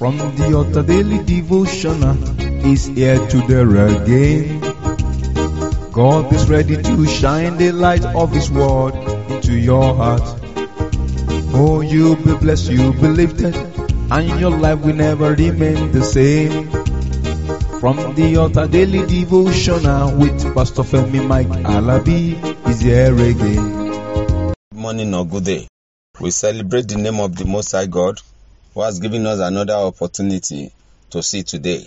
From the altar daily devotional is here to there again. God is ready to shine the light of His word into your heart. Oh, you'll be blessed, you'll be lifted, and your life will never remain the same. From the altar daily devotional with Pastor Femi Mike Alabi is here again. Good morning or good day. We celebrate the name of the Most High God who has given us another opportunity to see today.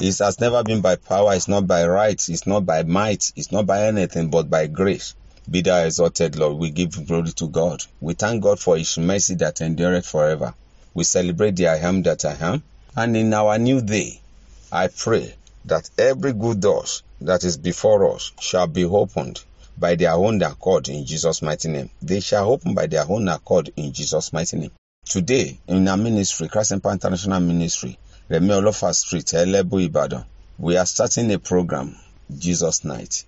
It has never been by power, it's not by right, it's not by might, it's not by anything but by grace. Be thou exalted, Lord. We give glory to God. We thank God for His mercy that endureth forever. We celebrate the I am that I am. And in our new day, I pray that every good door that is before us shall be opened by their own accord in Jesus' mighty name. They shall open by their own accord in Jesus' mighty name. Today, in our ministry, Christ Empower International Ministry, Remi Olofa Street, Elebu Ibadan, we are starting a program, Jesus Night.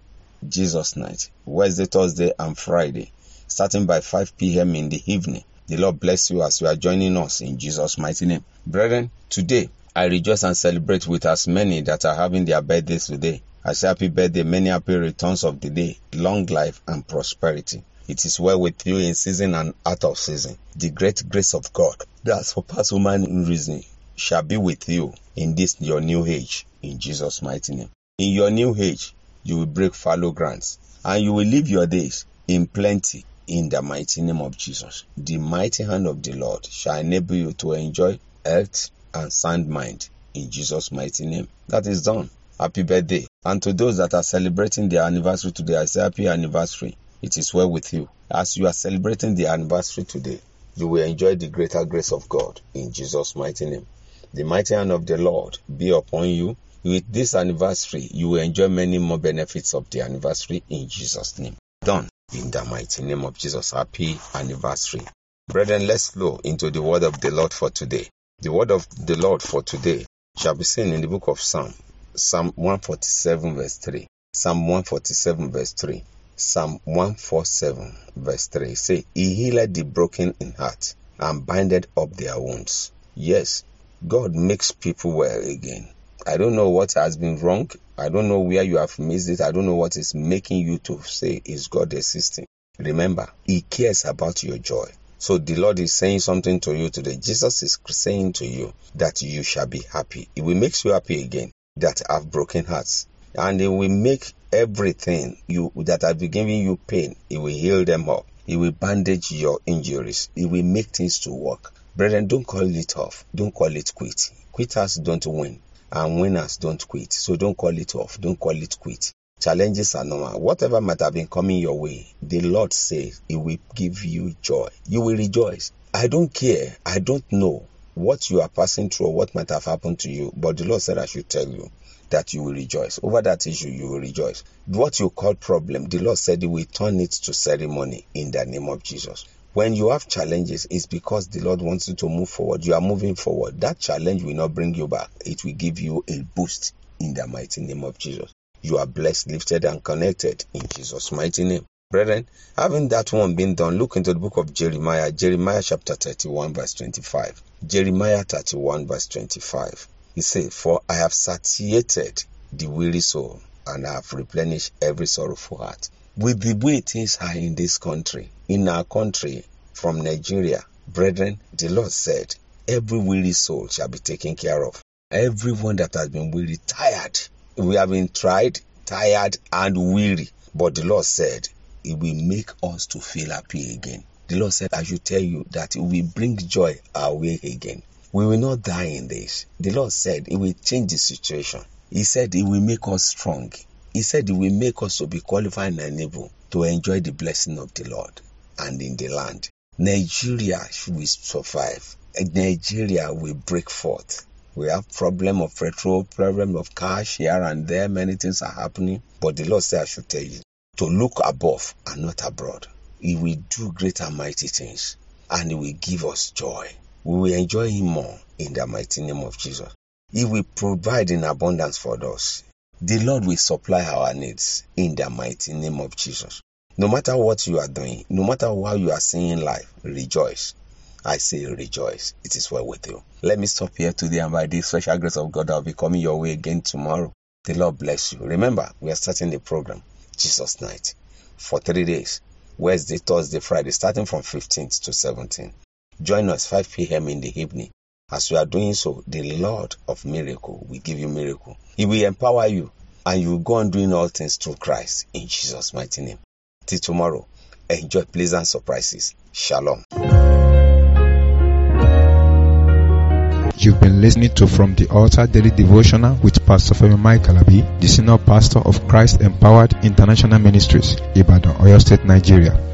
Jesus Night, Wednesday, Thursday, and Friday, starting by 5 p.m. in the evening. The Lord bless you as you are joining us in Jesus' mighty name. Brethren, today I rejoice and celebrate with as many that are having their birthdays today. I say happy birthday, many happy returns of the day, long life and prosperity. It is well with you in season and out of season. The great grace of God that surpasses human reason shall be with you in this your new age in Jesus' mighty name. In your new age, you will break fallow grounds and you will live your days in plenty in the mighty name of Jesus. The mighty hand of the Lord shall enable you to enjoy health and sound mind in Jesus' mighty name. That is done. Happy birthday. And to those that are celebrating their anniversary today, I say happy anniversary. It is well with you. As you are celebrating the anniversary today, you will enjoy the greater grace of God in Jesus' mighty name. The mighty hand of the Lord be upon you. With this anniversary, you will enjoy many more benefits of the anniversary in Jesus' name. Done in the mighty name of Jesus. Happy anniversary. Brethren, let's flow into the word of the Lord for today. The word of the Lord for today shall be seen in the book of Psalm, Psalm 147, verse 3. Psalm 147, verse 3. Psalm 147, verse 3. Say, He healed the broken in heart and binded up their wounds. Yes, God makes people well again. I don't know what has been wrong. I don't know where you have missed it. I don't know what is making you to say, Is God existing? Remember, He cares about your joy. So the Lord is saying something to you today. Jesus is saying to you that you shall be happy. It will make you happy again that have broken hearts. And it will make everything you that have been giving you pain, it will heal them up. It will bandage your injuries. It will make things to work. Brethren, don't call it off. Don't call it quit. Quitters don't win. And winners don't quit. So don't call it off. Don't call it quit. Challenges are normal. Whatever might have been coming your way, the Lord says He will give you joy. You will rejoice. I don't care. I don't know what you are passing through or what might have happened to you, but the Lord said I should tell you that you will rejoice. Over that issue, you will rejoice. What you call problem, the Lord said He will turn it to ceremony in the name of Jesus. When you have challenges, it's because the Lord wants you to move forward. You are moving forward. That challenge will not bring you back. It will give you a boost in the mighty name of Jesus. You are blessed, lifted, and connected in Jesus' mighty name. Brethren, having that one been done, look into the book of Jeremiah, Jeremiah chapter 31, verse 25. Jeremiah 31, verse 25. He said, For I have satiated the weary soul, and I have replenished every sorrowful heart. With the way things are in this country, in our country, from Nigeria, brethren, the Lord said, Every weary soul shall be taken care of. Everyone that has been weary, tired, we have been tried, tired, and weary. But the Lord said, It will make us to feel happy again. The Lord said, I should tell you that it will bring joy our way again. We will not die in this. The Lord said, It will change the situation. He said, It will make us strong. He said, It will make us to be qualified and able to enjoy the blessing of the Lord and in the land. Nigeria will survive. Nigeria will break forth. We have problem of petrol, problem of cash here and there. Many things are happening. But the Lord said, I should tell you to look above and not abroad. He will do great and mighty things and He will give us joy. We will enjoy Him more in the mighty name of Jesus. He will provide in abundance for us. The Lord will supply our needs in the mighty name of Jesus. No matter what you are doing, no matter how you are seeing life, rejoice. I say rejoice. It is well with you. Let me stop here today and by the special grace of God, I'll be coming your way again tomorrow. The Lord bless you. Remember, we are starting the program, Jesus Night, for three days. Wednesday, Thursday, Friday, starting from 15th to 17th. Join us 5 p.m. in the evening. As we are doing so, the Lord of miracle will give you miracle. He will empower you and you will go on doing all things through Christ in Jesus' mighty name. Till tomorrow, enjoy pleasant surprises. Shalom. You've been listening to From the Altar Daily Devotional with Pastor Femi Mike Alabi, the Senior Pastor of Christ Empowered International Ministries, Ibadan, Oyo State, Nigeria.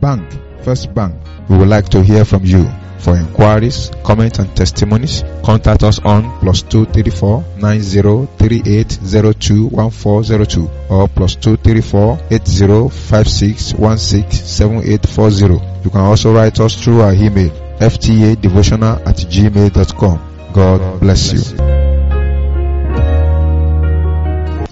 Bank First Bank. We would like to hear from you. For inquiries, comments, and testimonies, contact us on plus two thirty four nine zero three eight zero two one four zero two or plus two thirty four eight zero five six one six seven eight four zero. You can also write us through our email fta devotional at gmail.com. God bless you.